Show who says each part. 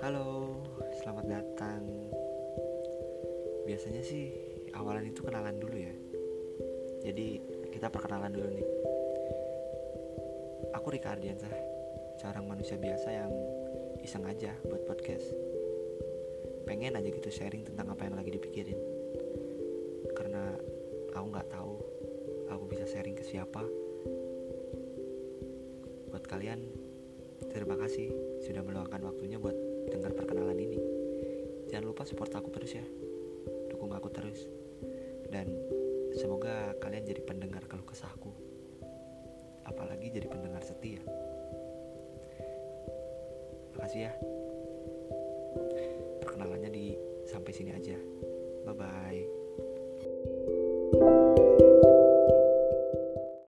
Speaker 1: Halo, selamat datang. Biasanya sih awalan itu kenalan dulu ya. Jadi kita perkenalan dulu nih. Aku Rika Ardiansah, seorang manusia biasa yang iseng aja buat podcast. Pengen aja gitu sharing tentang apa yang lagi dipikirin. Karena aku nggak tahu aku bisa sharing ke siapa. Buat kalian, terima kasih sudah meluangkan waktunya buat. Jangan lupa support aku terus ya. Dukung aku terus. Dan semoga kalian jadi pendengar keluh kesahku. Apalagi jadi pendengar setia. Makasih ya. Perkenalannya di sampai sini aja. Bye bye.